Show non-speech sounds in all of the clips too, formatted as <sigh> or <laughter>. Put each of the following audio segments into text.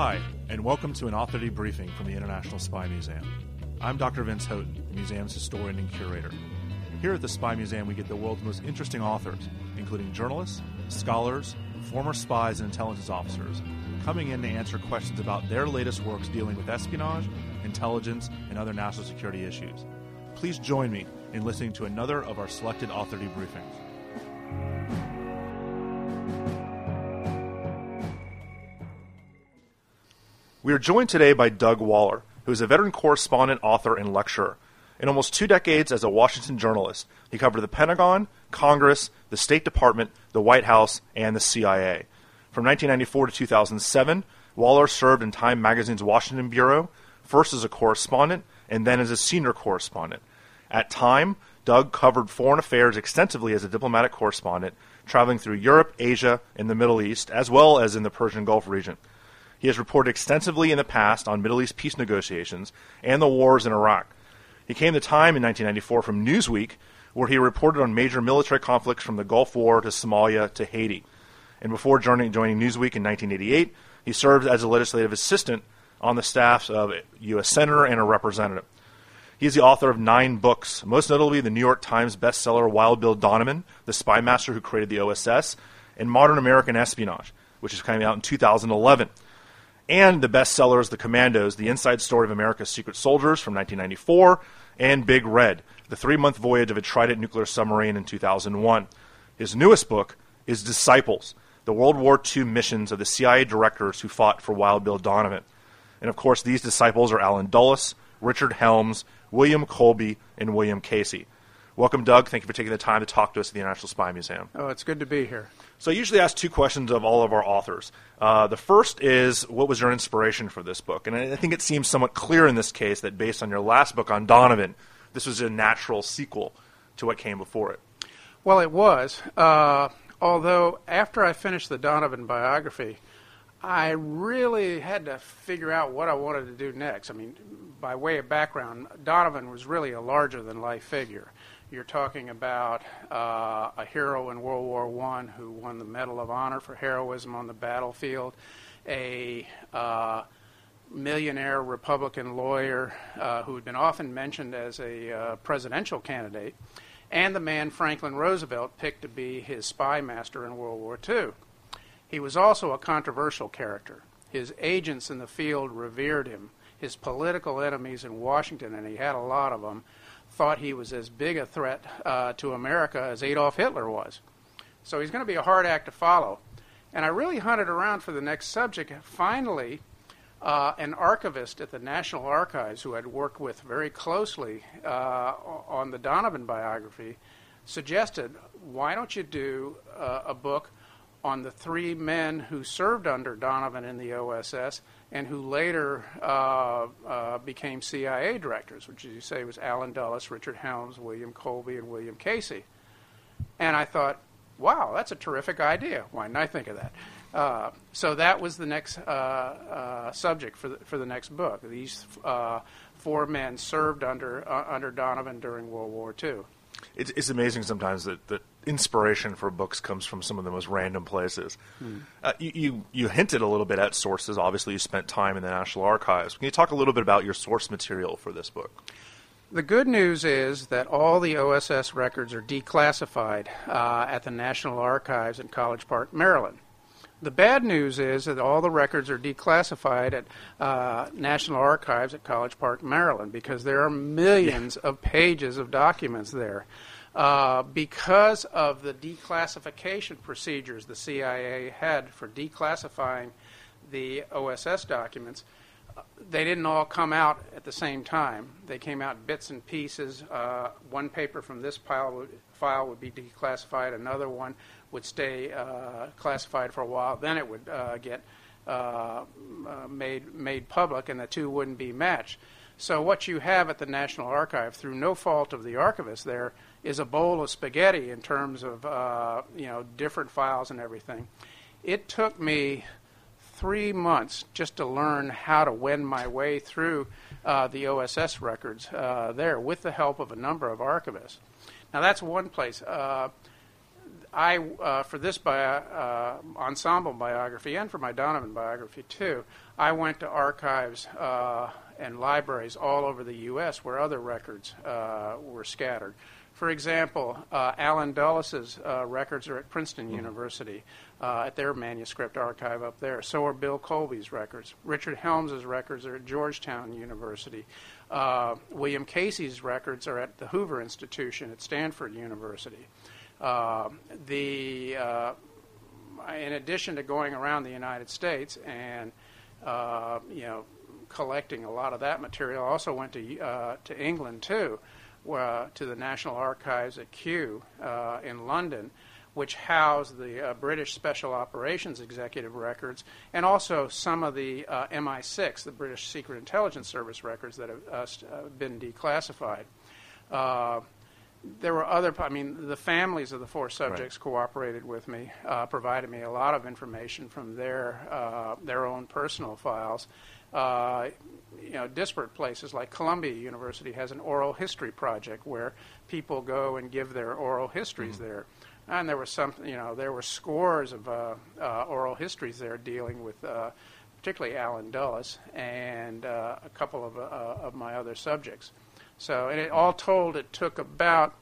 Hi, and welcome to an author debriefing from the International Spy Museum. I'm Dr. Vince Houghton, the museum's historian and curator. Here at the Spy Museum, we get the world's most interesting authors, including journalists, scholars, former spies, and intelligence officers, coming in to answer questions about their latest works dealing with espionage, intelligence, and other national security issues. Please join me in listening to another of our selected author debriefings. We are joined today by Doug Waller, who is a veteran correspondent, author, and lecturer. In almost two decades as a Washington journalist, he covered the Pentagon, Congress, the State Department, the White House, and the CIA. From 1994 to 2007, Waller served in Time Magazine's Washington Bureau, first as a correspondent and then as a senior correspondent. At Time, Doug covered foreign affairs extensively as a diplomatic correspondent, traveling through Europe, Asia, and the Middle East, as well as in the Persian Gulf region. He has reported extensively in the past on Middle East peace negotiations and the wars in Iraq. He came to Time in 1994 from Newsweek, where he reported on major military conflicts from the Gulf War to Somalia to Haiti. And before joining, joining Newsweek in 1988, he served as a legislative assistant on the staffs of a U.S. Senator and a representative. He is the author of nine books, most notably the New York Times bestseller Wild Bill Donovan, the spy master who created the OSS, and Modern American Espionage, which is coming out in 2011 and the bestsellers The Commandos, The Inside Story of America's Secret Soldiers from 1994, and Big Red, The Three Month Voyage of a Trident Nuclear Submarine in 2001. His newest book is Disciples, the World War II missions of the CIA directors who fought for Wild Bill Donovan. And of course, these disciples are Allen Dulles, Richard Helms, William Colby, and William Casey. Welcome, Doug. Thank you for taking the time to talk to us at the International Spy Museum. Oh, it's good to be here. So I usually ask two questions of all of our authors. Uh, the first is, what was your inspiration for this book? And I think it seems somewhat clear in this case that based on your last book on Donovan, this was a natural sequel to what came before it. Well, it was. Uh, although after I finished the Donovan biography, I really had to figure out what I wanted to do next. I mean, by way of background, Donovan was really a larger than life figure. You're talking about uh, a hero in World War I who won the Medal of Honor for heroism on the battlefield, a uh, millionaire Republican lawyer uh, who had been often mentioned as a uh, presidential candidate, and the man Franklin Roosevelt picked to be his spy master in World War II. He was also a controversial character. His agents in the field revered him. His political enemies in Washington, and he had a lot of them, thought he was as big a threat uh, to America as Adolf Hitler was. So he's going to be a hard act to follow. And I really hunted around for the next subject. Finally, uh, an archivist at the National Archives who had worked with very closely uh, on the Donovan biography suggested, why don't you do uh, a book on the three men who served under Donovan in the OSS and who later uh, uh, became CIA directors, which, as you say, was Allen Dulles, Richard Helms, William Colby, and William Casey. And I thought, wow, that's a terrific idea. Why didn't I think of that? Uh, so that was the next uh, uh, subject for the, for the next book. These uh, four men served under under Donovan during World War II. It's, it's amazing sometimes that, that inspiration for books comes from some of the most random places. Hmm. Uh, you, you, you hinted a little bit at sources. Obviously, you spent time in the National Archives. Can you talk a little bit about your source material for this book? The good news is that all the OSS records are declassified uh, at the National Archives in College Park, Maryland. The bad news is that all the records are declassified at uh, National Archives at College Park, Maryland, because there are millions of pages of documents there. Uh, because of the declassification procedures the CIA had for declassifying the OSS documents, they didn't all come out at the same time. They came out bits and pieces. Uh, one paper from this pile would, file would be declassified, another one would stay uh, classified for a while, then it would uh, get uh, uh, made, made public, and the two wouldn't be matched. So, what you have at the National Archive, through no fault of the archivist, there is a bowl of spaghetti in terms of uh, you know different files and everything. It took me three months just to learn how to wend my way through uh, the OSS records uh, there with the help of a number of archivists. Now, that's one place. Uh, I, uh, for this bio, uh, ensemble biography and for my Donovan biography too, I went to archives uh, and libraries all over the U.S. where other records were scattered. For example, uh, Allen Dulles' uh, records are at Princeton mm-hmm. University, uh, at their manuscript archive up there. So are Bill Colby's records. Richard Helms' records are at Georgetown University. Uh, William Casey's records are at the Hoover Institution at Stanford University. Uh, the, uh, in addition to going around the United States and you know collecting a lot of that material, I also went to to England too to the National Archives at Kew uh, in London, which house the uh, British Special Operations Executive records and also some of the uh, MI6, the British Secret Intelligence Service records that have uh, been declassified. Uh, there were other, I mean, the families of the four subjects right. cooperated with me, provided me a lot of information from their, their own personal files. Uh, you know, disparate places like Columbia University has an oral history project where people go and give their oral histories mm-hmm. there. And there were some, you know, there were scores of uh, uh, oral histories there dealing with, uh, particularly Allen Dulles and uh, a couple of, uh, of my other subjects. So, and it, all told, it took about,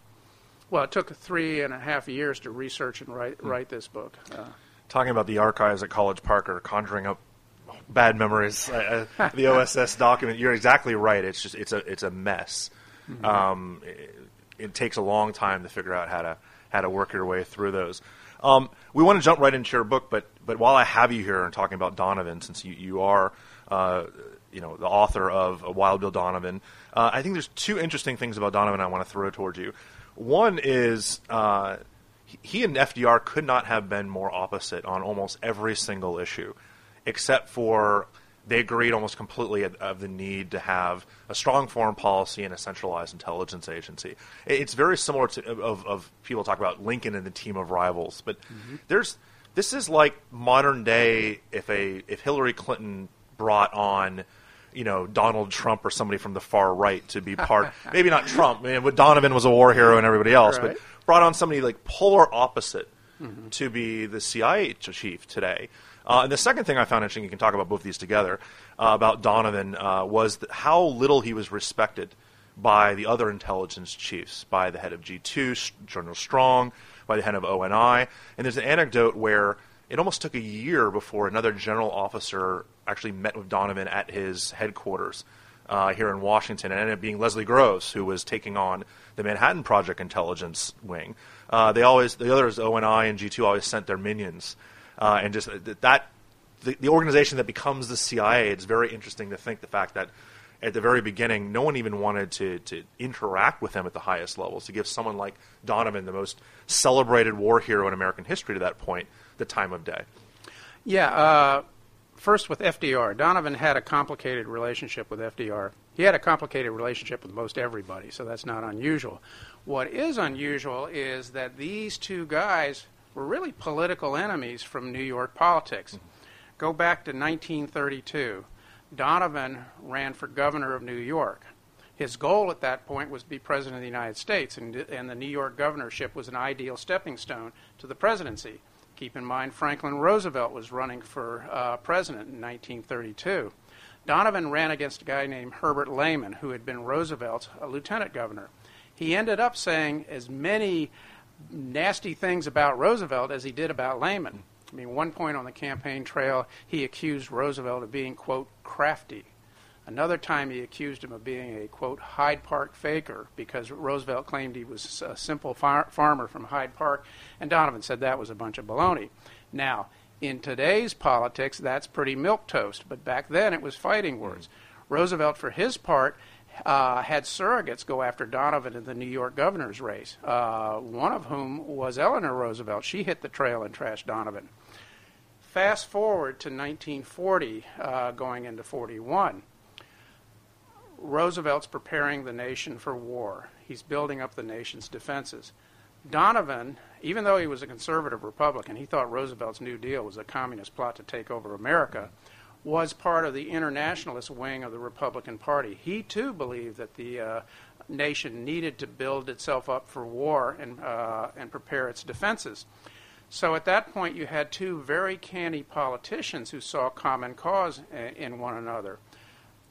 well, it took three and a half years to research and write, mm-hmm. write this book. Talking about the archives at College Park are conjuring up bad memories. Uh, the <laughs> OSS document. You're exactly right. It's just it's a it's a mess. Mm-hmm. Um, it, it, takes a long time to figure out how to how to work your way through those. Um, we want to jump right into your book, but but while I have you here and talking about Donovan, since you you are uh, you know the author of Wild Bill Donovan, uh, I think there's two interesting things about Donovan I want to throw towards you. One is uh, he and FDR could not have been more opposite on almost every single issue except for they agreed almost completely of the need to have a strong foreign policy and a centralized intelligence agency. It's very similar to of, of people talk about Lincoln and the team of rivals, but mm-hmm. there's this is like modern day if a if Hillary Clinton brought on you know Donald Trump or somebody from the far right to be part <laughs> maybe not Trump, I mean, but Donovan was a war hero and everybody else, right. but brought on somebody like polar opposite mm-hmm. to be the CIA chief today. Uh, and the second thing I found interesting, you can talk about both these together, uh, about Donovan, uh, was how little he was respected by the other intelligence chiefs, by the head of G2, General Strong, by the head of ONI. And there's an anecdote where it almost took a year before another general officer actually met with Donovan at his headquarters uh, here in Washington, and ended up being Leslie Groves, who was taking on the Manhattan Project intelligence wing. Uh, they always, the others, ONI and G2, always sent their minions uh, and just uh, that the, the organization that becomes the CIA. It's very interesting to think the fact that at the very beginning, no one even wanted to, to interact with him at the highest levels. To give someone like Donovan, the most celebrated war hero in American history to that point, the time of day. Yeah. Uh, first, with FDR, Donovan had a complicated relationship with FDR. He had a complicated relationship with most everybody, so that's not unusual. What is unusual is that these two guys were really political enemies from New York politics. Go back to 1932. Donovan ran for governor of New York. His goal at that point was to be president of the United States, and, and the New York governorship was an ideal stepping stone to the presidency. Keep in mind, Franklin Roosevelt was running for uh, president in 1932. Donovan ran against a guy named Herbert Lehman, who had been Roosevelt's uh, lieutenant governor. He ended up saying as many nasty things about Roosevelt as he did about Lehman. I mean, one point on the campaign trail, he accused Roosevelt of being, quote, crafty. Another time he accused him of being a, quote, Hyde Park faker because Roosevelt claimed he was a simple far- farmer from Hyde Park, and Donovan said that was a bunch of baloney. Now, in today's politics, that's pretty milk toast, but back then it was fighting words. Mm-hmm. Roosevelt, for his part, uh, had surrogates go after Donovan in the New York governor's race, uh, one of whom was Eleanor Roosevelt. She hit the trail and trashed Donovan. Fast forward to 1940, uh, going into 41. Roosevelt's preparing the nation for war. He's building up the nation's defenses. Donovan, even though he was a conservative Republican, he thought Roosevelt's New Deal was a communist plot to take over America was part of the internationalist wing of the Republican Party. He too believed that the uh, nation needed to build itself up for war and, uh, and prepare its defenses. So at that point, you had two very canny politicians who saw common cause in one another.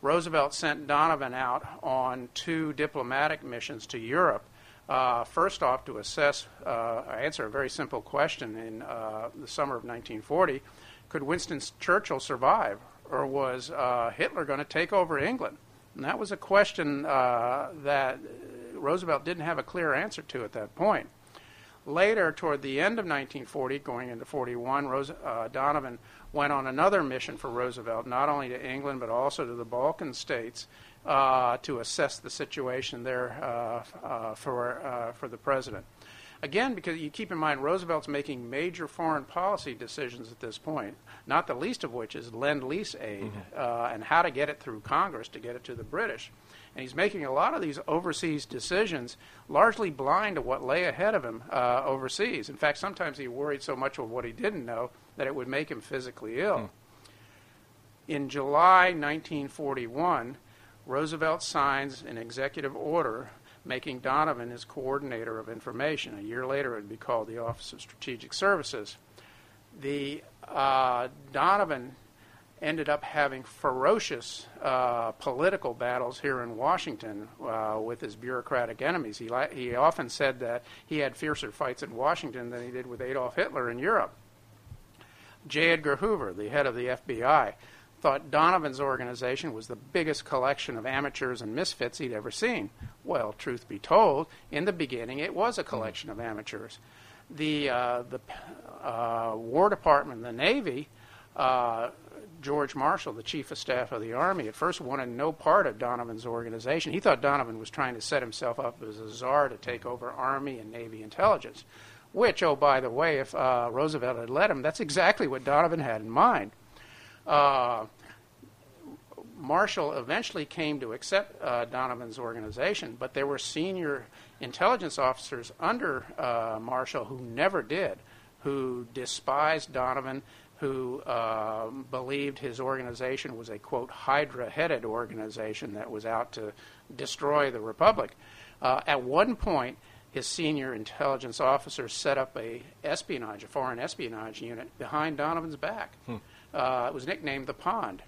Roosevelt sent Donovan out on two diplomatic missions to Europe. Uh, first off, to assess, uh, answer a very simple question in uh, the summer of 1940 could Winston Churchill survive, or was uh, Hitler going to take over England? And that was a question uh, that Roosevelt didn't have a clear answer to at that point. Later, toward the end of 1940, going into 41, Rose, uh, Donovan went on another mission for Roosevelt, not only to England but also to the Balkan states, uh, to assess the situation there uh, uh for for the president. Again, because you keep in mind Roosevelt's making major foreign policy decisions at this point, not the least of which is lend lease aid mm-hmm. uh, and how to get it through Congress to get it to the British. And he's making a lot of these overseas decisions largely blind to what lay ahead of him uh, overseas. In fact, sometimes he worried so much of what he didn't know that it would make him physically ill. Mm. In July 1941, Roosevelt signs an executive order making Donovan his coordinator of information. A year later, it would be called the Office of Strategic Services. The uh, Donovan ended up having ferocious uh, political battles here in Washington uh, with his bureaucratic enemies. He, he often said that he had fiercer fights in Washington than he did with Adolf Hitler in Europe. J. Edgar Hoover, the head of the FBI, thought Donovan's organization was the biggest collection of amateurs and misfits he'd ever seen. Well, truth be told, in the beginning it was a collection of amateurs. The, uh, the uh, War Department, the Navy, uh, George Marshall, the chief of staff of the Army, at first wanted no part of Donovan's organization. He thought Donovan was trying to set himself up as a czar to take over Army and Navy intelligence. Which, oh, by the way, if uh, Roosevelt had let him, that's exactly what Donovan had in mind. Uh, Marshall eventually came to accept uh, Donovan's organization, but there were senior intelligence officers under uh, Marshall who never did, who despised Donovan, who uh, believed his organization was a quote Hydra headed organization that was out to destroy the Republic. Uh, at one point, his senior intelligence officers set up a espionage, a foreign espionage unit behind Donovan's back. Hmm. Uh, it was nicknamed the Pond.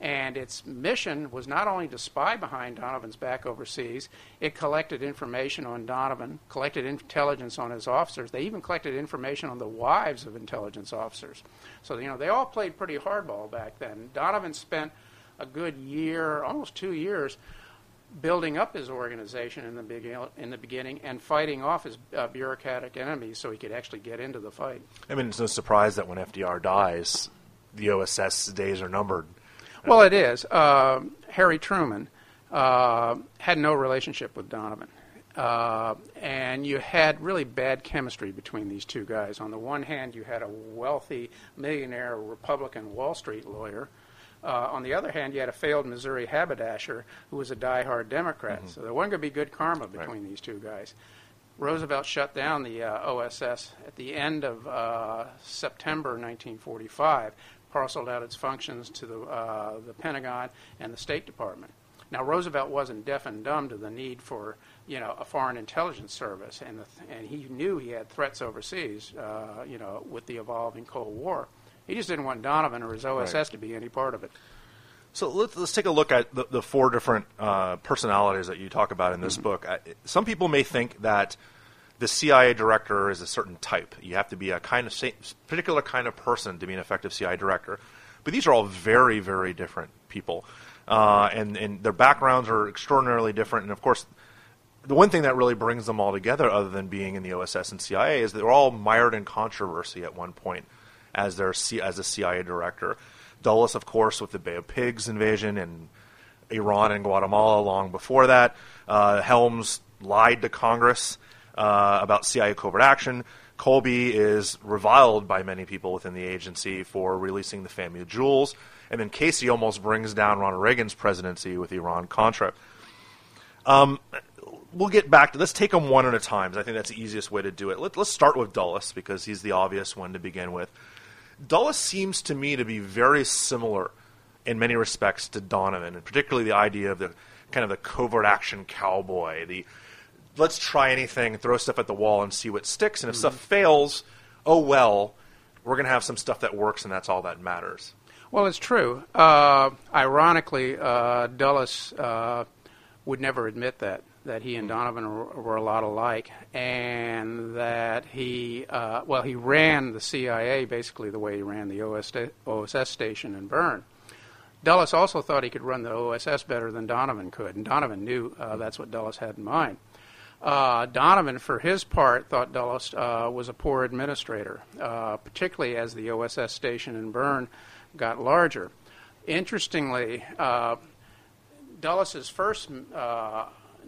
And its mission was not only to spy behind Donovan's back overseas, it collected information on Donovan, collected intelligence on his officers. They even collected information on the wives of intelligence officers. So, you know, they all played pretty hardball back then. Donovan spent a good year, almost two years, building up his organization in the, big, in the beginning and fighting off his uh, bureaucratic enemies so he could actually get into the fight. I mean, it's no surprise that when FDR dies, the OSS days are numbered. Well, it is. Uh, Harry Truman uh, had no relationship with Donovan. Uh, and you had really bad chemistry between these two guys. On the one hand, you had a wealthy millionaire Republican Wall Street lawyer. Uh, on the other hand, you had a failed Missouri haberdasher who was a die-hard Democrat. Mm-hmm. So there wasn't going to be good karma between right. these two guys. Roosevelt shut down the uh, OSS at the end of uh, September 1945 parceled out its functions to the, uh, the Pentagon and the State Department. Now, Roosevelt wasn't deaf and dumb to the need for, you know, a foreign intelligence service, and, the, and he knew he had threats overseas, uh, you know, with the evolving Cold War. He just didn't want Donovan or his OSS right. to be any part of it. So let's, let's take a look at the, the four different uh, personalities that you talk about in this Mm-hmm. book. Uh, some people may think that the CIA director is a certain type. You have to be a kind of particular kind of person to be an effective CIA director. But these are all very, very different people, uh, and and their backgrounds are extraordinarily different. And of course, the one thing that really brings them all together, other than being in the OSS and CIA, is they're all mired in controversy at one point as their C- as a CIA director. Dulles, of course, with the Bay of Pigs invasion and Iran and Guatemala long before that. Uh, Helms lied to Congress uh, about CIA covert action. Colby is reviled by many people within the agency for releasing the family jewels. And then Casey almost brings down Ronald Reagan's presidency with Iran Contra. Um, we'll get back to let's take them one at a time. I think that's the easiest way to do it. Let, let's start with Dulles because he's the obvious one to begin with. Dulles seems to me to be very similar in many respects to Donovan, and particularly the idea of the kind of the covert action cowboy. The let's try anything, throw stuff at the wall, and see what sticks. And if stuff fails, oh well, we're going to have some stuff that works, and that's all that matters. Well, it's true. Uh, ironically, uh, Dulles uh, would never admit that that he and Donovan were, a lot alike, and that he uh, well he ran the CIA basically the way he ran the OS OSS station in Bern. Dulles also thought he could run the OSS better than Donovan could, and Donovan knew uh, that's what Dulles had in mind. Uh, Donovan, for his part, thought Dulles uh, was a poor administrator, uh, particularly as the OSS station in Bern got larger. Interestingly, uh, Dulles's first uh,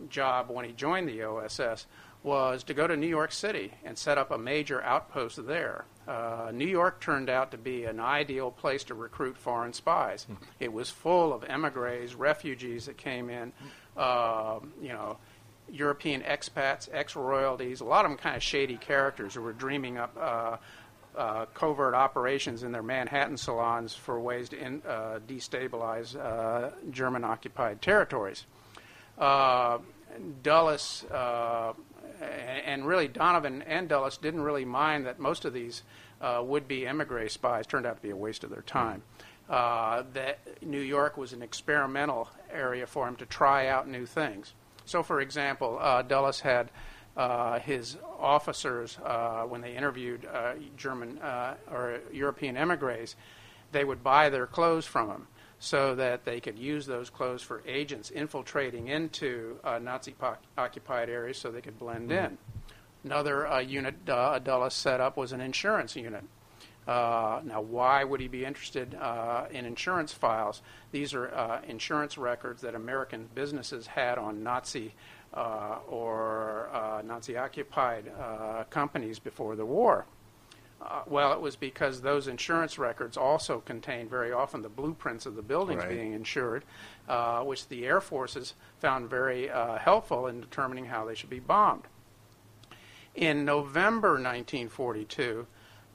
job when he joined the OSS was to go to New York City and set up a major outpost there. Uh, New York turned out to be an ideal place to recruit foreign spies. It was full of emigres, refugees that came in, uh, you know, European expats, ex-royalties, a lot of them kind of shady characters who were dreaming up uh, uh, covert operations in their Manhattan salons for ways to in, uh, destabilize uh, German-occupied territories. Uh, Dulles uh, and really Donovan and Dulles didn't really mind that most of these uh, would-be emigre spies turned out to be a waste of their time. That New York was an experimental area for him to try out new things. So, for example, uh, Dulles had uh, his officers, uh, when they interviewed uh, German uh, or European emigres, they would buy their clothes from them so that they could use those clothes for agents infiltrating into uh, Nazi occupied areas so they could blend in. Another uh, unit uh, Dulles set up was an insurance unit. Uh, now, why would he be interested uh, in insurance files? These are uh, insurance records that American businesses had on Nazi uh, or uh, Nazi occupied uh, companies before the war. Uh, well, it was because those insurance records also contained very often the blueprints of the buildings Right. being insured, uh, which the Air Forces found very uh, helpful in determining how they should be bombed. In November 1942,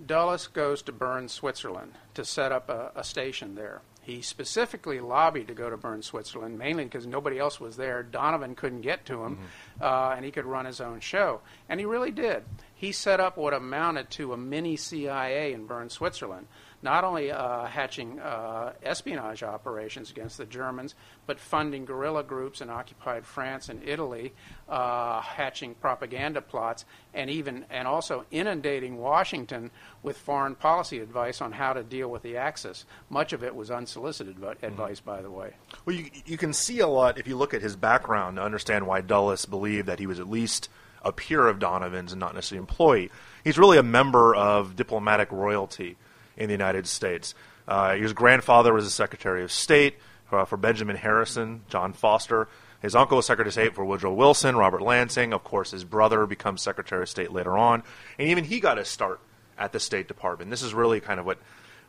Dulles goes to Bern, Switzerland, to set up a, a station there. He specifically lobbied to go to Bern, Switzerland, mainly because nobody else was there. Donovan couldn't get to him, uh, and he could run his own show. And he really did. He set up what amounted to a mini CIA in Bern, Switzerland, not only uh, hatching uh, espionage operations against the Germans, but funding guerrilla groups in occupied France and Italy, uh, hatching propaganda plots, and even and also inundating Washington with foreign policy advice on how to deal with the Axis. Much of it was unsolicited advi- advice, by the way. Well, you, you can see a lot if you look at his background to understand why Dulles believed that he was at least a peer of Donovan's and not necessarily an employee. He's really a member of diplomatic royalty in the United States. Uh, his grandfather was the Secretary of State uh, for Benjamin Harrison, John Foster. His uncle was Secretary of State for Woodrow Wilson, Robert Lansing. Of course, his brother becomes Secretary of State later on, and even he got his start at the State Department. This is really kind of what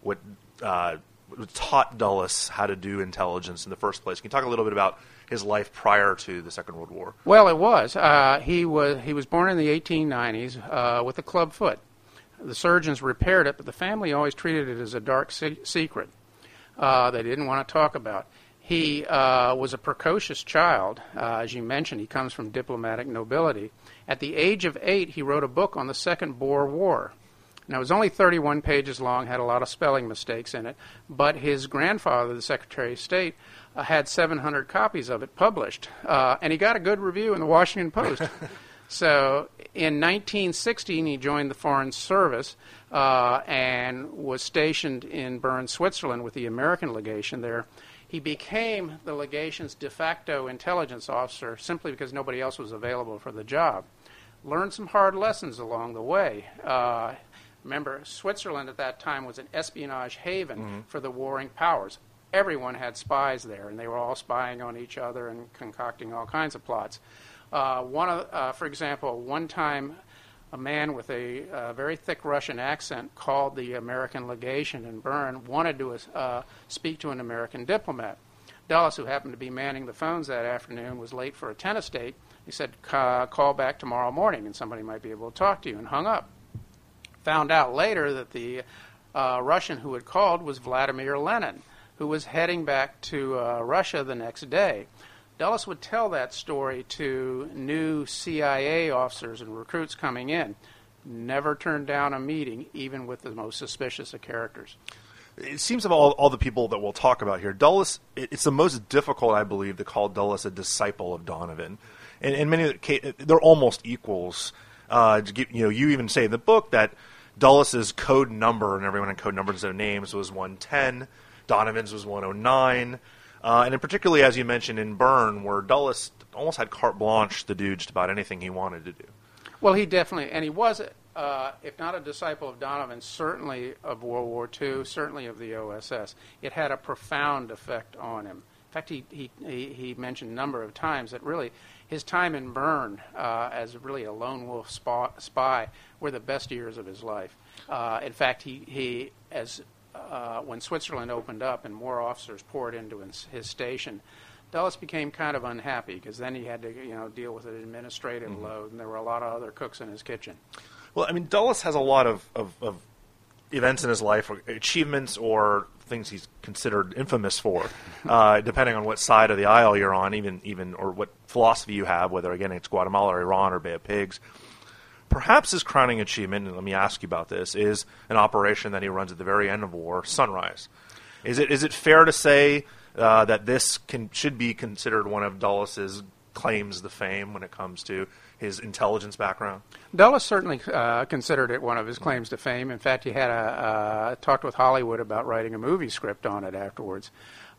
what uh, taught Dulles how to do intelligence in the first place. Can you talk a little bit about his life prior to the Second World War? Well, it was. Uh, he was he was born in the 1890s uh, with a club foot. The surgeons repaired it, but the family always treated it as a dark se- secret. Uh, they didn't want to talk about. He uh, was a precocious child. Uh, as you mentioned, he comes from diplomatic nobility. At the age of eight, he wrote a book on the Second Boer War. Now, it was only 31 pages long, had a lot of spelling mistakes in it, but his grandfather, the Secretary of State, uh, had 700 copies of it published, uh, and he got a good review in the Washington Post. <laughs> so, in 1916, he joined the Foreign Service uh, and was stationed in Bern, Switzerland, with the American legation there. He became the legation's de facto intelligence officer simply because nobody else was available for the job. Learned some hard lessons along the way. Uh, remember, Switzerland at that time was an espionage haven mm-hmm. for the warring powers. Everyone had spies there, and they were all spying on each other and concocting all kinds of plots. Uh, one, uh, for example, one time a man with a uh, very thick Russian accent called the American legation in Bern, wanted to uh, speak to an American diplomat. Dulles, who happened to be manning the phones that afternoon, was late for a tennis date. He said, call back tomorrow morning and somebody might be able to talk to you, and hung up. Found out later that the uh, Russian who had called was Vladimir Lenin, who was heading back to uh, Russia the next day. Dulles would tell that story to new CIA officers and recruits coming in. Never turned down a meeting, even with the most suspicious of characters. It seems of all, all the people that we'll talk about here, Dulles, it's the most difficult, I believe, to call Dulles a disciple of Donovan. And in many cases, they're almost equals. Uh, you know, you even say in the book that Dulles's code number, and everyone in code numbers their names, was 110. Donovan's was 109. Uh, and in particularly, as you mentioned in Bern, where Dulles almost had carte blanche to do just about anything he wanted to do. Well, he definitely, and he was, uh, if not a disciple of Donovan, certainly of World War II, certainly of the OSS. It had a profound effect on him. In fact, he, he, he mentioned a number of times that really his time in Bern uh, as really a lone wolf spy were the best years of his life. Uh, in fact, he, he as uh, when Switzerland opened up and more officers poured into his, his station, Dulles became kind of unhappy because then he had to you know deal with an administrative mm-hmm. load, and there were a lot of other cooks in his kitchen. Well, I mean, Dulles has a lot of, of, of events in his life, or achievements, or things he's considered infamous for, <laughs> uh, depending on what side of the aisle you're on, even even or what philosophy you have, whether again it's Guatemala or Iran or Bay of Pigs. Perhaps his crowning achievement, and let me ask you about this, is an operation that he runs at the very end of war, Sunrise. Is it is it fair to say uh, that this can, should be considered one of Dulles's claims to fame when it comes to his intelligence background? Dulles certainly uh, considered it one of his claims to fame. In fact, he had a uh, talked with Hollywood about writing a movie script on it afterwards.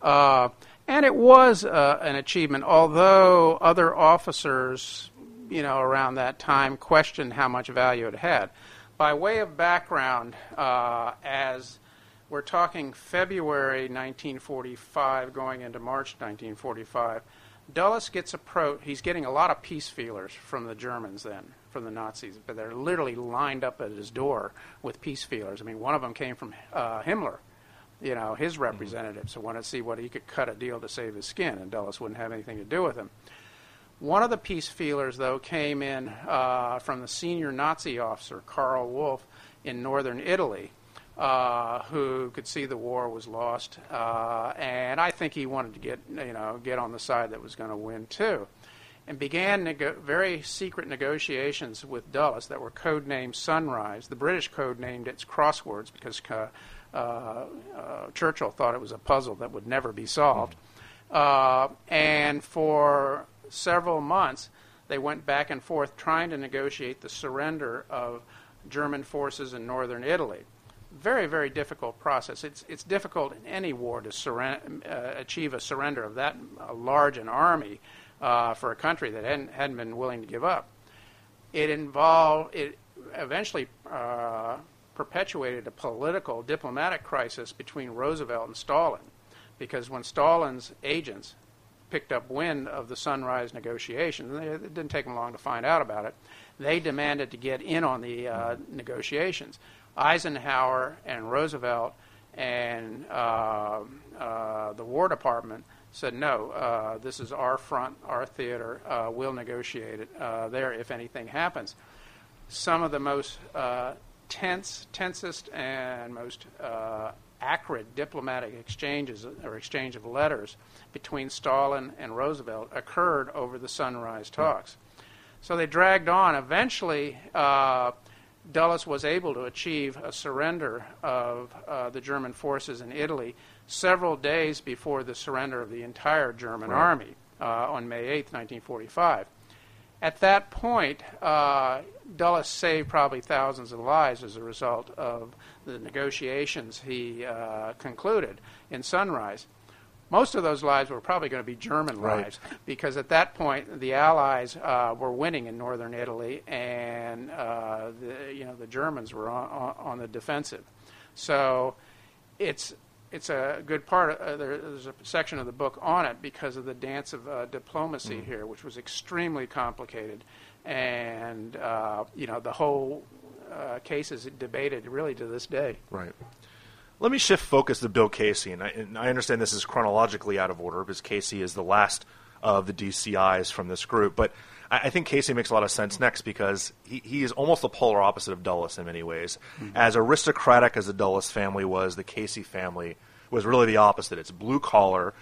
Uh, and it was uh, an achievement, although other officers you know, around that time questioned how much value it had. By way of background, uh, as we're talking February 1945 going into March 1945, Dulles gets approached. He's getting a lot of peace feelers from the Germans then, from the Nazis, but they're literally lined up at his door with peace feelers. I mean, one of them came from uh, Himmler, you know, his mm-hmm. representative, so wanted to see what he could cut a deal to save his skin, and Dulles wouldn't have anything to do with him. One of the peace feelers, though, came in uh, from the senior Nazi officer, Karl Wolff, in northern Italy, uh, who could see the war was lost. Uh, and I think he wanted to get, you know, get on the side that was going to win, too. And began very secret negotiations with Dulles that were codenamed Sunrise. The British code named it Crosswords because uh, uh, Churchill thought it was a puzzle that would never be solved. Uh, and for several months, they went back and forth trying to negotiate the surrender of German forces in northern Italy. Very, very difficult process. It's, it's difficult in any war to surren- uh, achieve a surrender of that large an army uh, for a country that hadn't, hadn't been willing to give up. It involved, it eventually uh, perpetuated a political, diplomatic crisis between Roosevelt and Stalin because when Stalin's agents picked up wind of the Sunrise negotiations. It didn't take them long to find out about it. They demanded to get in on the uh, negotiations. Eisenhower and Roosevelt and uh, uh, the War Department said, no, uh, this is our front, our theater. Uh, we'll negotiate it uh, there if anything happens. Some of the most tense, tensest, and most acrid diplomatic exchanges or exchange of letters between Stalin and Roosevelt occurred over the Sunrise talks. So they dragged on. Eventually, uh, Dulles was able to achieve a surrender of uh, the German forces in Italy several days before the surrender of the entire German Right. army uh, on May 8, 1945. At that point, uh, Dulles saved probably thousands of lives as a result of the negotiations he uh, concluded in Sunrise. Most of those lives were probably going to be German Right. lives because at that point the Allies uh, were winning in northern Italy, and uh, the, you know the Germans were on, on, on the defensive. So it's it's a good part. Of, uh, there, there's a section of the book on it because of the dance of uh, diplomacy here, which was extremely complicated, and uh, you know the whole uh, case is debated really to this day. Right. Let me shift focus to Bill Casey, and I, and I understand this is chronologically out of order because Casey is the last of the DCIs from this group. But I, I think Casey makes a lot of sense next because he, he is almost the polar opposite of Dulles in many ways. As aristocratic as the Dulles family was, the Casey family was really the opposite. It's blue collar,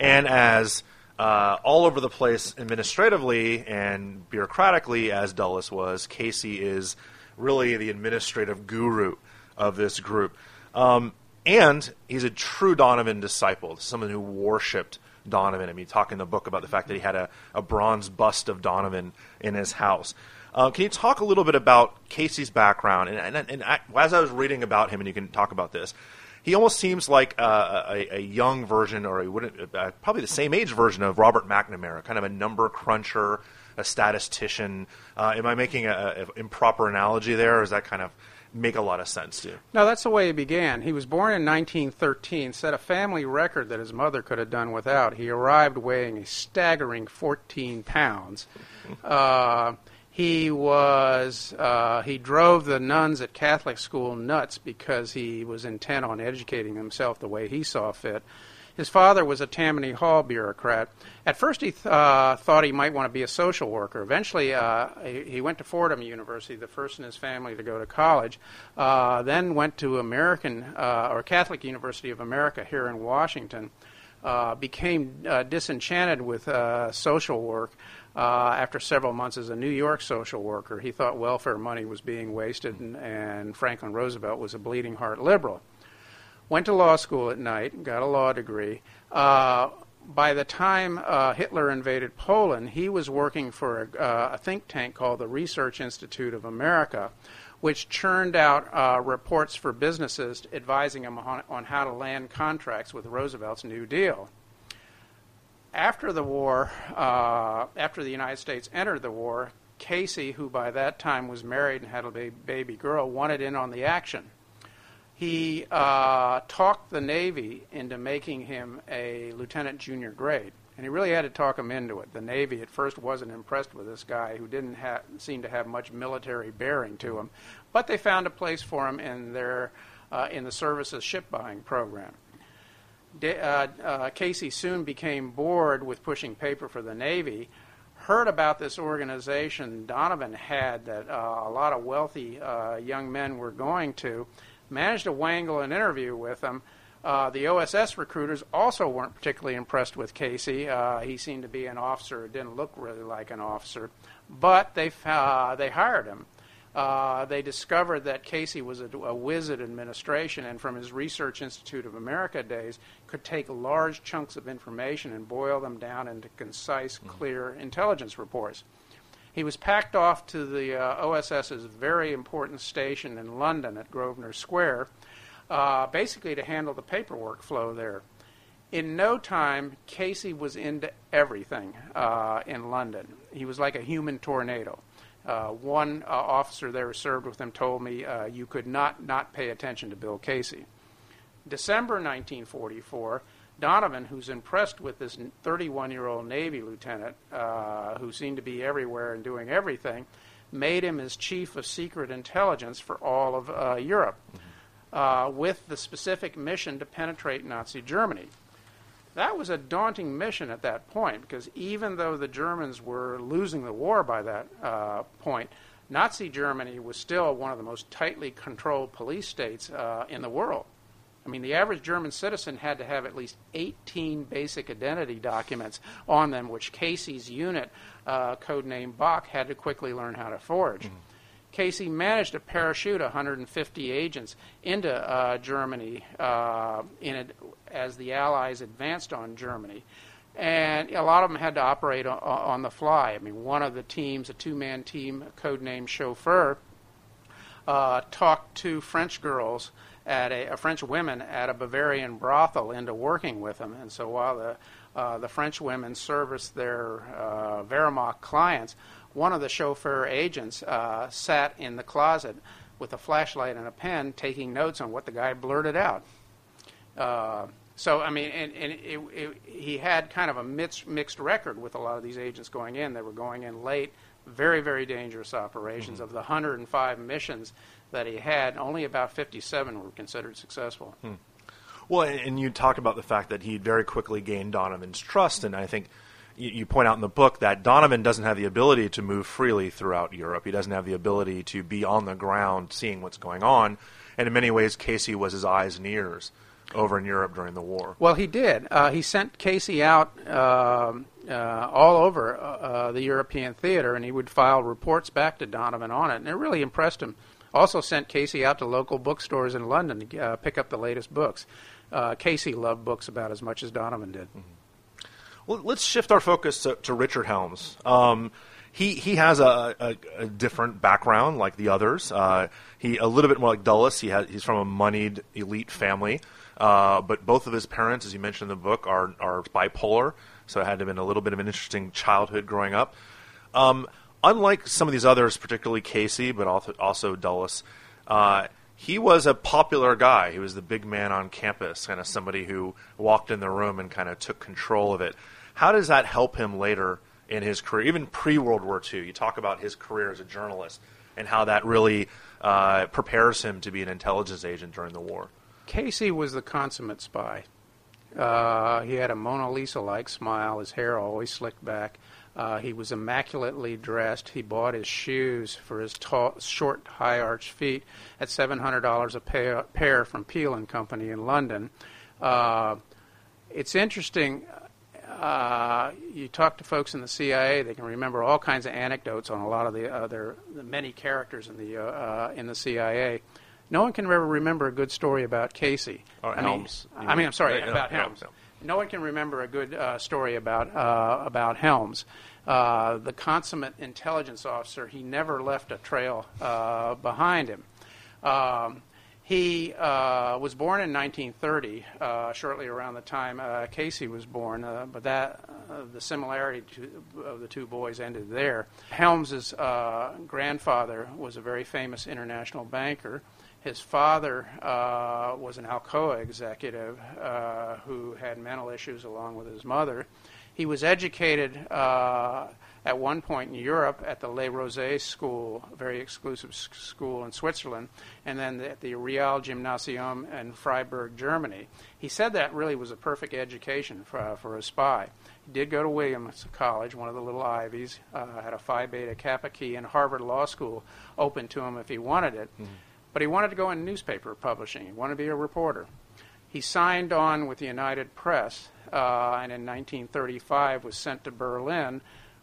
and as uh, all over the place administratively and bureaucratically as Dulles was, Casey is really the administrative guru of this group. Um, and he's a true Donovan disciple, someone who worshipped Donovan. I mean, talk in the book about the fact that he had a, a bronze bust of Donovan in his house. Uh, can you talk a little bit about Casey's background? And, and, and I, as I was reading about him, and you can talk about this, he almost seems like uh, a, a young version, or he wouldn't, uh, probably the same age version of Robert McNamara, kind of a number cruncher, a statistician. Uh, am I making an improper analogy there, or does that kind of make a lot of sense to you? No, that's the way he began. He was born in 1913, set a family record that his mother could have done without. He arrived weighing a staggering 14 pounds. Uh, he was uh, he drove the nuns at Catholic school nuts because he was intent on educating himself the way he saw fit. His father was a Tammany Hall bureaucrat. At first, he th- uh, thought he might want to be a social worker. Eventually, uh, he, he went to Fordham University, the first in his family to go to college. Uh, then went to American uh, or Catholic University of America here in Washington. Uh, became disenchanted with social work uh, after several months as a New York social worker. He thought welfare money was being wasted, and, and Franklin Roosevelt was a bleeding heart liberal went to law school at night, got a law degree. Uh, by the time uh, Hitler invaded Poland, he was working for a, uh, a think tank called the Research Institute of America, which churned out uh, reports for businesses advising them on, on how to land contracts with Roosevelt's New Deal. After the war, uh, after the United States entered the war, Casey, who by that time was married and had a baby girl, wanted in on the action he uh, talked the Navy into making him a lieutenant junior grade. And he really had to talk him into it. The Navy at first wasn't impressed with this guy who didn't ha- seem to have much military bearing to him, but they found a place for him in their uh, in the services ship buying program. Da- uh, uh, Casey soon became bored with pushing paper for the Navy. Heard about this organization Donovan had that uh, a lot of wealthy uh, young men were going to, managed to wangle an interview with him. Uh, the OSS recruiters also weren't particularly impressed with Casey. Uh, he seemed to be an officer, didn't look really like an officer, but they they hired him. Uh, they discovered that Casey was a, a whiz at administration, and from his Research Institute of America days, could take large chunks of information and boil them down into concise, clear intelligence reports. He was packed off to the uh, OSS's very important station in London at Grosvenor Square, uh, basically to handle the paperwork flow there. In no time, Casey was into everything uh, in London. He was like a human tornado. Uh, one uh, officer there who served with him told me uh, you could not not pay attention to Bill Casey. December 1944, Donovan, who's impressed with this 31 year old Navy lieutenant uh, who seemed to be everywhere and doing everything, made him his chief of secret intelligence for all of uh, Europe uh, with the specific mission to penetrate Nazi Germany. That was a daunting mission at that point because even though the Germans were losing the war by that uh, point, Nazi Germany was still one of the most tightly controlled police states uh, in the world. I mean, the average German citizen had to have at least 18 basic identity documents on them, which Casey's unit, uh, codenamed Bach, had to quickly learn how to forge. Casey managed to parachute 150 agents into uh, Germany uh, in a, as the Allies advanced on Germany. And a lot of them had to operate on, on the fly. I mean, one of the teams, a two man team, codenamed Chauffeur, uh, talked to French girls at a, French women at a Bavarian brothel into working with them. And so while the uh, the French women serviced their uh, Wehrmacht clients, one of the chauffeur agents uh, sat in the closet with a flashlight and a pen taking notes on what the guy blurted out. So, I mean, and, and it, it, he had kind of a mixed, mixed record with a lot of these agents going in. They were going in late, very, very dangerous operations. Mm-hmm. Of the 105 missions that he had, only about 57 were considered successful. Hmm. Well, and you talk about the fact that he very quickly gained Donovan's trust, and I think you point out in the book that Donovan doesn't have the ability to move freely throughout Europe. He doesn't have the ability to be on the ground seeing what's going on, and in many ways, Casey was his eyes and ears over in Europe during the war. Well, he did. Uh, he sent Casey out uh, uh, all over uh, uh, the European theater, and he would file reports back to Donovan on it, and it really impressed him. Also sent Casey out to local bookstores in London to uh, pick up the latest books. Casey loved books about as much as Donovan did. Mm-hmm. Well, let's shift our focus to, to Richard Helms. Um, he he has a, a, a, different background like the others. Uh, he a little bit more like Dulles. He has he's from a moneyed elite family. Uh, but both of his parents, as you mentioned in the book, are are bipolar, so it had to have been a little bit of an interesting childhood growing up. Um, unlike some of these others, particularly Casey, but also, Dulles, uh, he was a popular guy. He was the big man on campus, kind of somebody who walked in the room and kind of took control of it. How does that help him later in his career, even pre World War II? You talk about his career as a journalist and how that really uh, prepares him to be an intelligence agent during the war. Casey was the consummate spy. Uh, he had a Mona Lisa like smile, his hair always slicked back. Uh, he was immaculately dressed. He bought his shoes for his tall, short, high arched feet at $700 a pair, pair from Peal and Company in London. Uh, it's interesting. Uh, you talk to folks in the CIA; they can remember all kinds of anecdotes on a lot of the other the many characters in the uh, uh, in the CIA. No one can ever remember a good story about Casey. Or I Helms. Mean, I mean, I'm sorry, about Helms. No one can remember a good uh, story about uh, about Helms. Uh, the consummate intelligence officer, he never left a trail uh, behind him. Um, he uh, was born in 1930, uh, shortly around the time Casey was born, but that the similarity to, of the two boys ended there. Helms's grandfather was a very famous international banker. His father uh, was an Alcoa executive uh, who had mental issues along with his mother. He was educated uh, at one point in Europe at the Le Rosey School, a very exclusive school in Switzerland, and then at the Real Gymnasium in Freiburg, Germany. He said that really was a perfect education for, for a spy. He did go to Williams College, one of the little Ivies, uh, had a Phi Beta Kappa key, and Harvard Law School open to him if he wanted it. Mm-hmm. But he wanted to go in newspaper publishing. He wanted to be a reporter. He signed on with the United Press, uh, and in 1935 was sent to Berlin,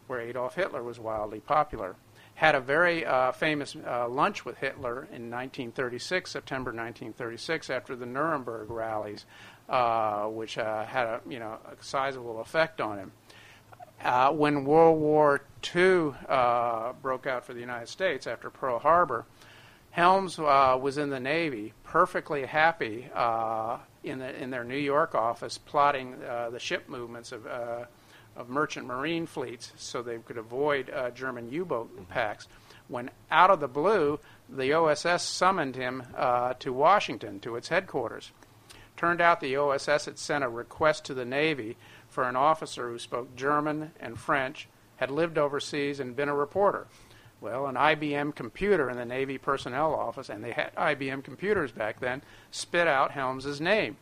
where Adolf Hitler was wildly popular. Had a very uh, famous uh, lunch with Hitler in 1936, September 1936, after the Nuremberg rallies, uh, which uh, had a you know a sizable effect on him. Uh, when World War II broke out for the United States after Pearl Harbor, Helms uh, was in the Navy, perfectly happy uh, in, the, in their New York office, plotting uh, the ship movements of, uh, of merchant marine fleets so they could avoid uh, German U boat packs. When out of the blue, the OSS summoned him uh, to Washington, to its headquarters. Turned out the OSS had sent a request to the Navy for an officer who spoke German and French, had lived overseas, and been a reporter. Well, an IBM computer in the Navy personnel office, and they had IBM computers back then, spit out Helms's name.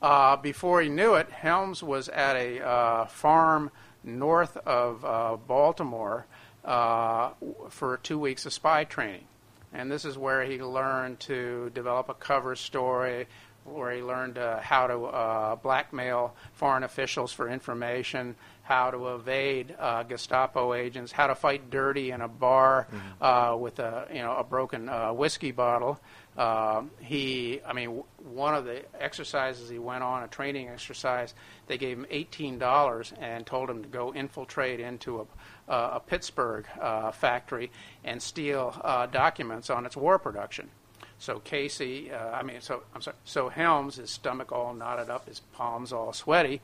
Uh, before he knew it, Helms was at a uh, farm north of uh, Baltimore uh, for two weeks of spy training. And this is where he learned to develop a cover story, where he learned uh, how to uh, blackmail foreign officials for information, how to evade uh, Gestapo agents, how to fight dirty in a bar mm-hmm. with a you know a broken uh, whiskey bottle. Uh, he, I mean, w- one of the exercises he went on, a training exercise, they gave him $18 and told him to go infiltrate into a, uh, a Pittsburgh factory and steal documents on its war production. So Casey, uh, I mean, so I'm sorry. So Helms, his stomach all knotted up, his palms all sweaty,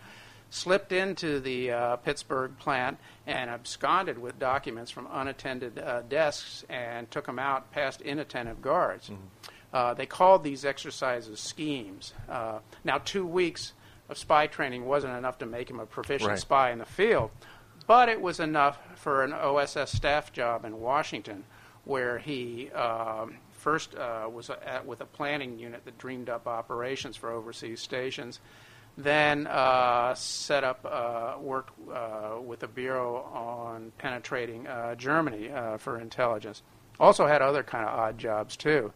slipped into the uh, Pittsburgh plant and absconded with documents from unattended uh, desks and took them out past inattentive guards. Mm-hmm. Uh, they called these exercises schemes. Uh, now, two weeks of spy training wasn't enough to make him a proficient right. spy in the field, but it was enough for an OSS staff job in Washington, where he um, first uh, was at, with a planning unit that dreamed up operations for overseas stations. Then uh, set up, uh, worked uh, with the bureau on penetrating uh, Germany uh, for intelligence. Also had other kind of odd jobs too.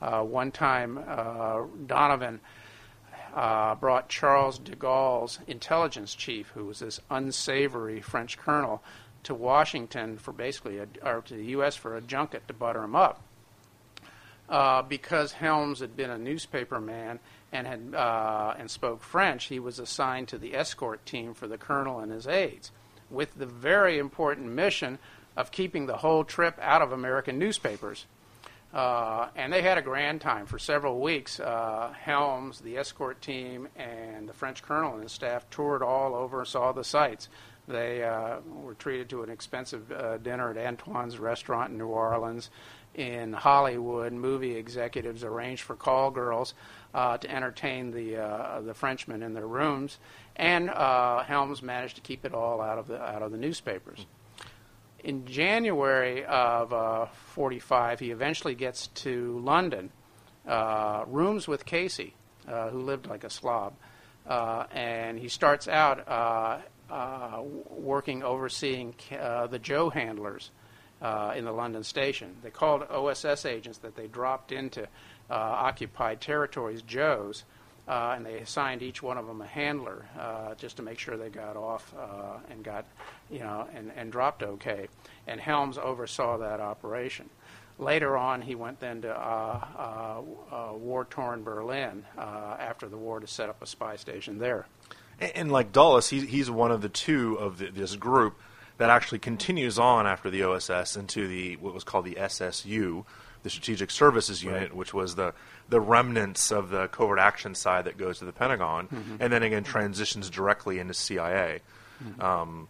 one time, Donovan brought Charles de Gaulle's intelligence chief, who was this unsavory French colonel, to Washington for basically, a, or to the U.S. for a junket to butter him up uh, because Helms had been a newspaper man and had uh, and spoke French, he was assigned to the escort team for the colonel and his aides, with the very important mission of keeping the whole trip out of American newspapers. Uh, and they had a grand time for several weeks. Uh, Helms, the escort team, and the French colonel and his staff toured all over, and saw the sights. They uh, were treated to an expensive uh, dinner at Antoine's restaurant in New Orleans in Hollywood, movie executives arranged for call girls uh, to entertain the uh, the Frenchmen in their rooms, and uh, Helms managed to keep it all out of the out of the newspapers. In January of '45, uh, he eventually gets to London, uh, rooms with Casey, uh, who lived like a slob, and he starts out working overseeing the Joe handlers in the London station. They called OSS agents that they dropped into occupied territories Joes, uh, and they assigned each one of them a handler uh, just to make sure they got off uh, and got, you know, and, and dropped okay. And Helms oversaw that operation. Later on, he went then to uh, war-torn Berlin after the war to set up a spy station there. And, and like Dulles, he, he's one of the two of the, this group that actually continues on after the OSS into the what was called the SSU, the Strategic Services Unit, right. which was the the remnants of the covert action side that goes to the Pentagon, mm-hmm. and then again transitions directly into CIA. Mm-hmm. Um,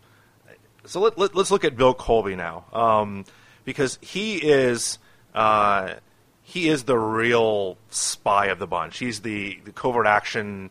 so let, us let, look at Bill Colby now, um, because he is. Uh, he is the real spy of the bunch. He's the, the covert action,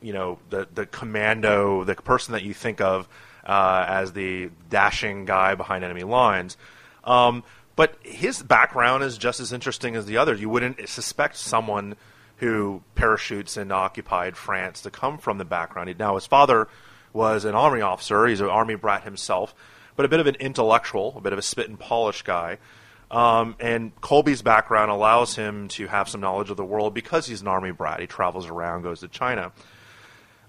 you know, the the commando, the person that you think of uh, as the dashing guy behind enemy lines. Um, but his background is just as interesting as the others. You wouldn't suspect someone who parachutes into occupied France to come from the background. Now, his father was an army officer. He's an army brat himself, but a bit of an intellectual, a bit of a spit and polish guy. Um, and Colby's background allows him to have some knowledge of the world because he's an army brat. He travels around, goes to China.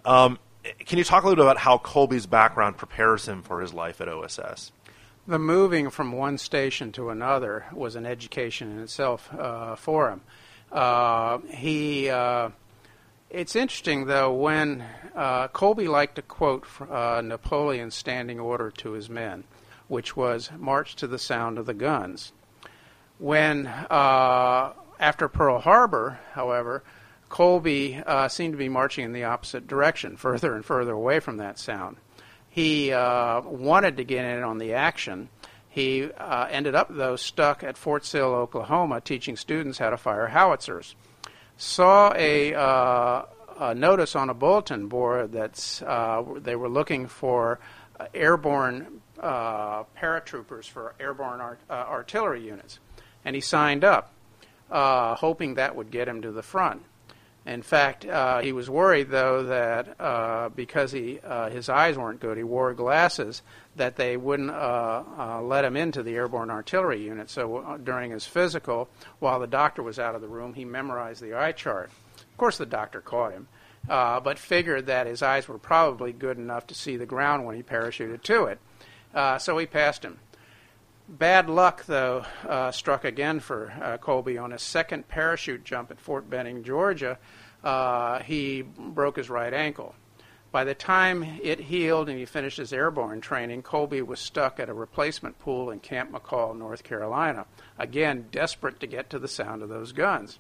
Um, can you talk a little bit about how Colby's background prepares him for his life at OSS? The moving from one station to another was an education in itself uh, for him. Uh, he, uh, it's interesting though when uh, Colby liked to quote uh, Napoleon's standing order to his men, which was "March to the sound of the guns." When uh, after Pearl Harbor, however, Colby seemed to be marching in the opposite direction, further and further away from that sound. He uh, wanted to get in on the action. He uh, ended up, though, stuck at Fort Sill, Oklahoma, teaching students how to fire howitzers. Saw a, uh, a notice on a bulletin board that uh, they were looking for airborne uh, paratroopers for airborne art, artillery units. And he signed up, hoping that would get him to the front. In fact, uh, he was worried, though, that uh, because he uh, his eyes weren't good, he wore glasses, that they wouldn't uh, uh, let him into the airborne artillery unit. So uh, during his physical, while the doctor was out of the room, he memorized the eye chart. Of course, the doctor caught him, but figured that his eyes were probably good enough to see the ground when he parachuted to it. So he passed him. Bad luck, though, uh, struck again for uh, Colby on his second parachute jump at Fort Benning, Georgia. Uh, he broke his right ankle. By the time it healed and he finished his airborne training, Colby was stuck at a replacement pool in Camp McCall, North Carolina, again desperate to get to the sound of those guns.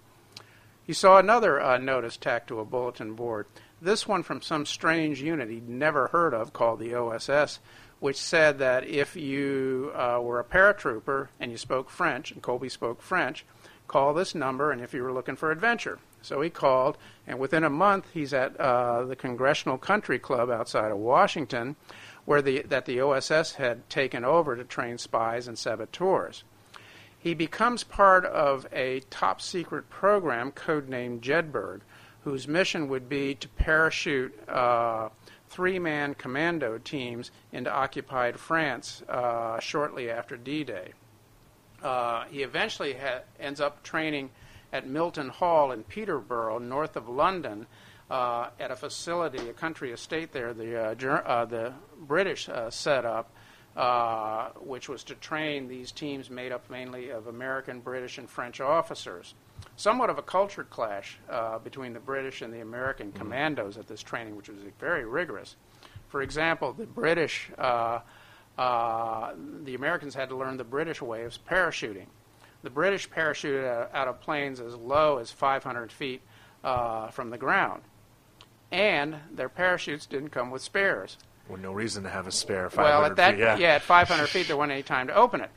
He saw another uh, notice tacked to a bulletin board, this one from some strange unit he'd never heard of called the OSS, which said that if you uh, were a paratrooper and you spoke French, and Colby spoke French, call this number, and if you were looking for adventure. So he called, and within a month, he's at uh, the Congressional Country Club outside of Washington, where the, that the OSS had taken over to train spies and saboteurs. He becomes part of a top secret program codenamed Jedburgh, whose mission would be to parachute uh, three man commando teams into occupied France uh, shortly after D Day. Uh, he eventually ha- ends up training at Milton Hall in Peterborough, north of London, uh, at a facility, a country estate there, the, uh, Ger- uh, the British uh, set up, which was to train these teams made up mainly of American, British, and French officers somewhat of a culture clash uh, between the British and the American mm-hmm. commandos at this training, which was very rigorous. For example, the British, uh, uh, the Americans had to learn the British way of parachuting. The British parachuted out of planes as low as 500 feet uh, from the ground, and their parachutes didn't come with spares. Well, no reason to have a spare 500 well, at that, feet. Yeah. yeah, at 500 feet, there wasn't any time to open it.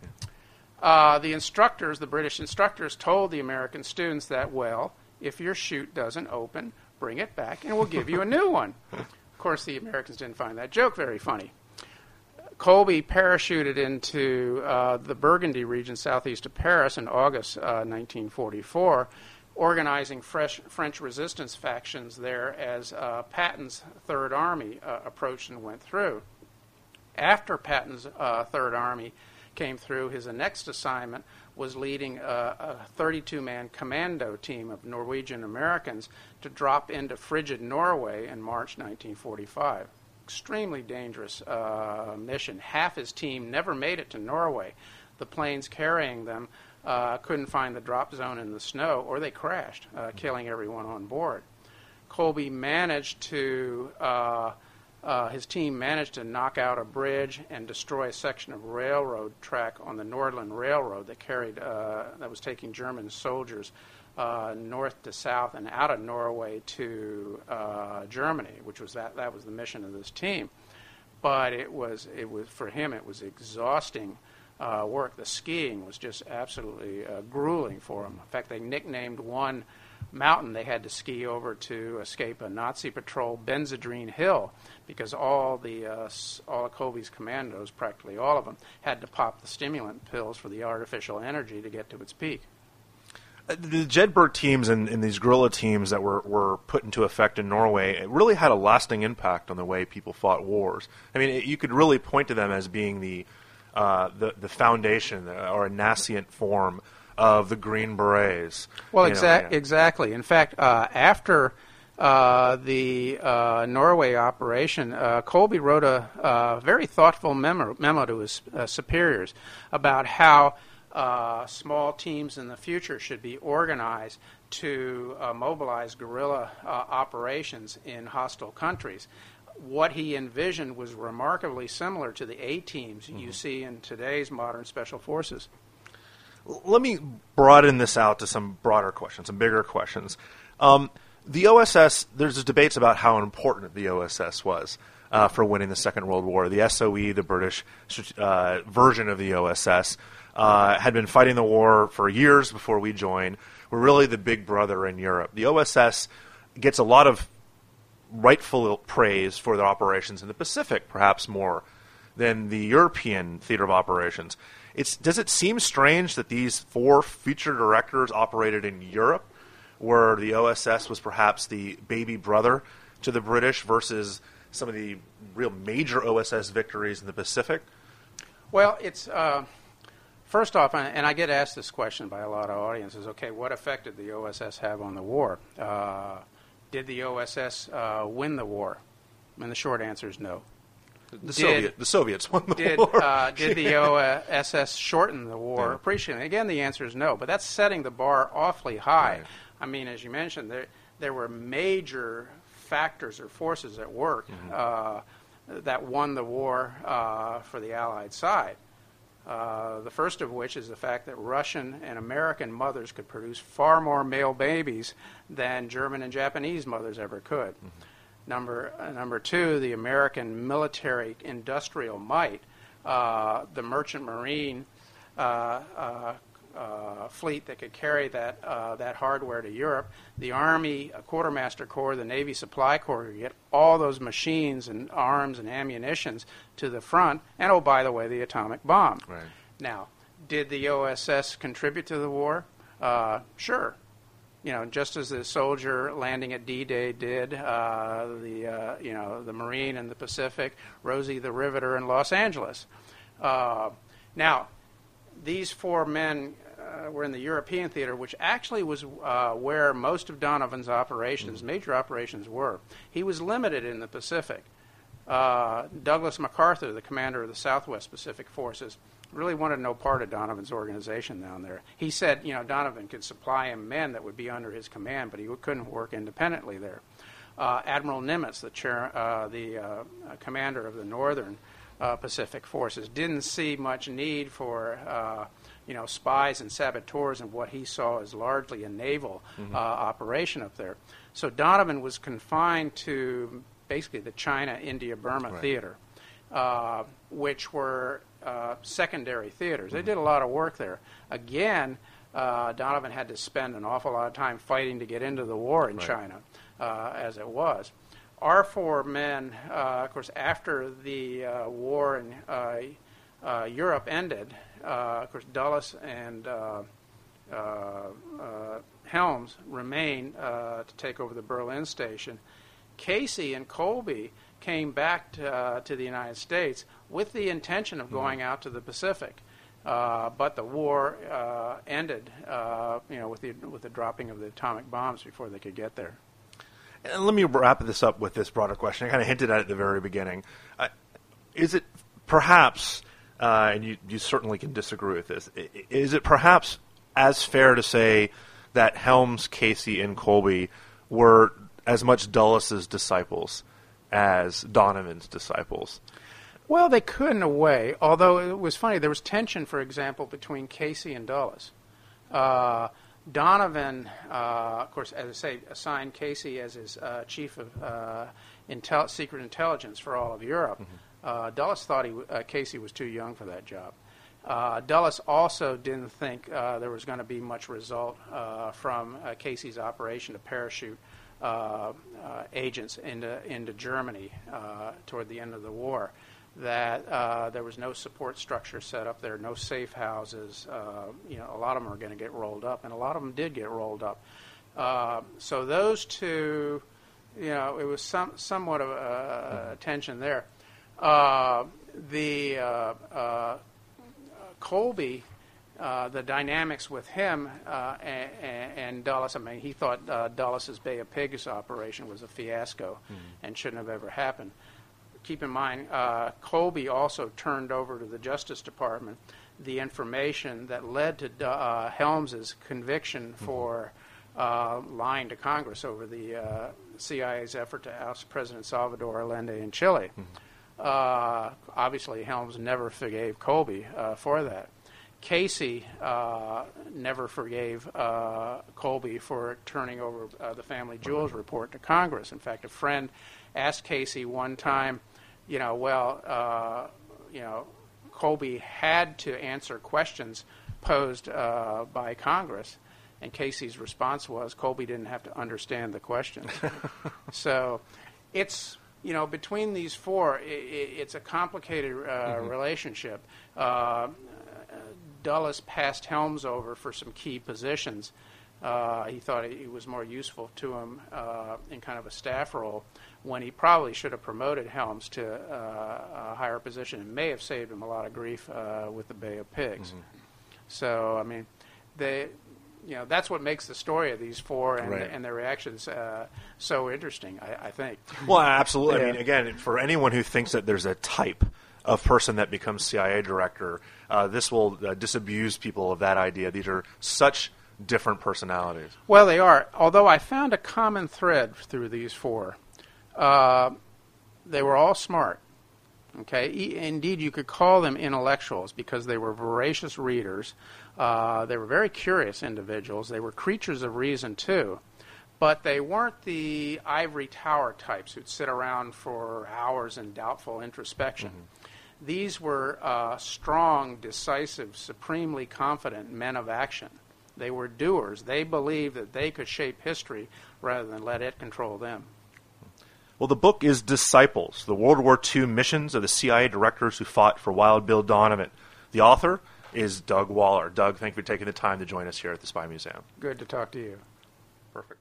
Uh, the instructors, the British instructors, told the American students that, well, if your chute doesn't open, bring it back and we'll give you a <laughs> new one. Of course, the Americans didn't find that joke very funny. Colby parachuted into uh, the Burgundy region southeast of Paris in August uh, 1944, organizing fresh, French resistance factions there as uh, Patton's Third Army uh, approached and went through. After Patton's uh, Third Army came through, his next assignment was leading a 32 man commando team of Norwegian Americans to drop into frigid Norway in March 1945. Extremely dangerous uh, mission. Half his team never made it to Norway. The planes carrying them uh, couldn't find the drop zone in the snow, or they crashed, uh, killing everyone on board. Colby managed to uh, his team managed to knock out a bridge and destroy a section of railroad track on the Nordland Railroad that carried uh, that was taking German soldiers uh, north to south and out of Norway to uh, Germany, which was that that was the mission of this team. But it was it was for him it was exhausting. Uh, work. The skiing was just absolutely uh, grueling for him. In fact, they nicknamed one mountain they had to ski over to escape a Nazi patrol, Benzedrine Hill, because all the uh, all of Colby's commandos, practically all of them, had to pop the stimulant pills for the artificial energy to get to its peak. Uh, the Jedburgh teams and, and, these guerrilla teams that were, were put into effect in Norway really had a lasting impact on the way people fought wars. I mean, it, you could really point to them as being the uh, the, the foundation uh, or a nascent form of the Green Berets. Well, exa- know, exactly. In fact, uh, after uh, the uh, Norway operation, uh, Colby wrote a very thoughtful memo, memo to his uh, superiors about how uh, small teams in the future should be organized to mobilize guerrilla operations in hostile countries what he envisioned was remarkably similar to the A teams mm-hmm. you see in today's modern special forces let me broaden this out to some broader questions, some bigger questions. Um, the OSS, there's debates about how important the OSS was uh, for winning the Second World War. The SOE, the British uh, version of the OSS, uh, had been fighting the war for years before we joined. We're really the big brother in Europe. The OSS gets a lot of rightful praise for their operations in the Pacific, perhaps more than the European theater of operations. It's, does it seem strange that these four feature directors operated in Europe, where the OSS was perhaps the baby brother to the British versus some of the real major OSS victories in the Pacific? Well, it's uh, First off, and I get asked this question by a lot of audiences okay, what effect did the OSS have on the war? Uh, did the OSS uh, win the war? And the short answer is no. The, Did- Soviet, the Soviets won the Did, war. uh, did the <laughs> OSS shorten the war Yeah. appreciably? Again, the answer is no, but that's setting the bar awfully high. Right. I mean, as you mentioned, there, there were major factors or forces at work Mm-hmm. uh, that won the war uh, for the Allied side. Uh, the first of which is the fact that Russian and American mothers could produce far more male babies than German and Japanese mothers ever could. Number uh, number two, the American military industrial might, uh, the merchant marine uh, uh, uh, fleet that could carry that uh, that hardware to Europe, the Army Quartermaster Corps, the Navy Supply Corps get all those machines and arms and ammunitions to the front, and oh by the way, the atomic bomb. Right. Now, did the OSS contribute to the war? Uh, sure. You know, just as the soldier landing at D-Day did, uh, the uh, you know the Marine in the Pacific, Rosie the Riveter in Los Angeles. Uh, now, these four men uh, were in the European theater, which actually was uh, where most of Donovan's operations, major operations, were. He was limited in the Pacific. Uh, Douglas MacArthur, the commander of the Southwest Pacific Forces, really wanted no part of Donovan's organization down there. He said, you know, Donovan could supply him men that would be under his command, but he couldn't work independently there. Uh, Admiral Nimitz, the, chair, uh, the uh, commander of the Northern uh, Pacific Forces, didn't see much need for, uh, you know, spies and saboteurs and what he saw as largely a naval uh, operation up there. So Donovan was confined to basically the China, India, Burma Right. theater, uh, which were uh, secondary theaters. They did a lot of work there. Again, uh, Donovan had to spend an awful lot of time fighting to get into the war in Right. China, uh, as it was. Our four men, uh, of course, after the uh, war in uh, uh, Europe ended, uh, of course, Dulles and uh, uh, uh, Helms remained uh, to take over the Berlin station. Casey and Colby came back to, uh, to the United States with the intention of going out to the Pacific. Uh, but the war uh, ended, uh, you know, with the with the dropping of the atomic bombs before they could get there. And let me wrap this up with this broader question. I kind of hinted at it at the very beginning. Uh, is it perhaps, uh, and you, you certainly can disagree with this, is it perhaps as fair to say that Helms, Casey, and Colby were as much Dulles' disciples as Donovan's disciples? Well, they could in a way, although it was funny. There was tension, for example, between Casey and Dulles. Uh, Donovan, uh, of course, as I say, assigned Casey as his uh, chief of uh, intel- secret intelligence for all of Europe. Uh, Dulles thought he, w- uh, Casey was too young for that job. Uh, Dulles also didn't think uh, there was going to be much result uh, from uh, Casey's operation to parachute uh, uh, agents into into Germany uh, toward the end of the war. That uh, there was no support structure set up there, no safe houses. Uh, you know, a lot of them are going to get rolled up, and a lot of them did get rolled up. Uh, so those two, you know, it was some somewhat of a, tension there. Uh, the uh, uh, Colby, uh, the dynamics with him uh, and, and Dulles, I mean, he thought uh, Dulles' Bay of Pigs operation was a fiasco and shouldn't have ever happened. Keep in mind, uh, Colby also turned over to the Justice Department the information that led to uh, Helms's conviction for uh, lying to Congress over the uh, CIA's effort to oust President Salvador Allende in Chile. Uh, obviously, Helms never forgave Colby uh, for that. Casey uh, never forgave uh, Colby for turning over uh, the family jewels report to Congress. In fact, a friend asked Casey one time, you know, well, uh, you know, Colby had to answer questions posed uh, by Congress, and Casey's response was Colby didn't have to understand the questions. <laughs> so it's you know between these four, i i it's a complicated uh, relationship. Uh, Dulles passed Helms over for some key positions. Uh, he thought he was more useful to him uh, in kind of a staff role when he probably should have promoted Helms to uh, a higher position and may have saved him a lot of grief uh, with the Bay of Pigs. So I mean, they, you know, that's what makes the story of these four and, Right. and their reactions uh, so interesting. I, I think. Well, absolutely. I mean, again, for anyone who thinks that there's a type of person that becomes CIA director, uh, this will uh, disabuse people of that idea. These are such different personalities. Well, they are. Although I found a common thread through these four. Uh, they were all smart. Okay, E- indeed, you could call them intellectuals because they were voracious readers. Uh, they were very curious individuals. They were creatures of reason too, but they weren't the ivory tower types who'd sit around for hours in doubtful introspection. These were uh, strong, decisive, supremely confident men of action. They were doers. They believed that they could shape history rather than let it control them. Well, the book is Disciples, the World War II missions of the CIA directors who fought for Wild Bill Donovan. The author is Doug Waller. Doug, thank you for taking the time to join us here at the Spy Museum. Good to talk to you. Perfect.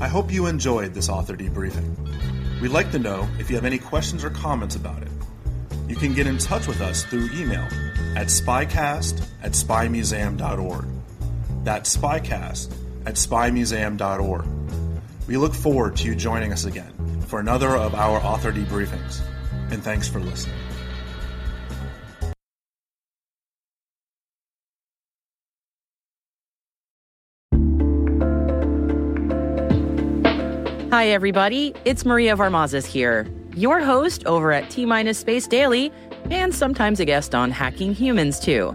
I hope you enjoyed this author debriefing. We'd like to know if you have any questions or comments about it. You can get in touch with us through email at spycast at spymuseum.org. That's spycast at spymuseum.org. We look forward to you joining us again for another of our author debriefings. And thanks for listening. Hi, everybody. It's Maria Varmazis here, your host over at T Minus Space Daily, and sometimes a guest on Hacking Humans, too.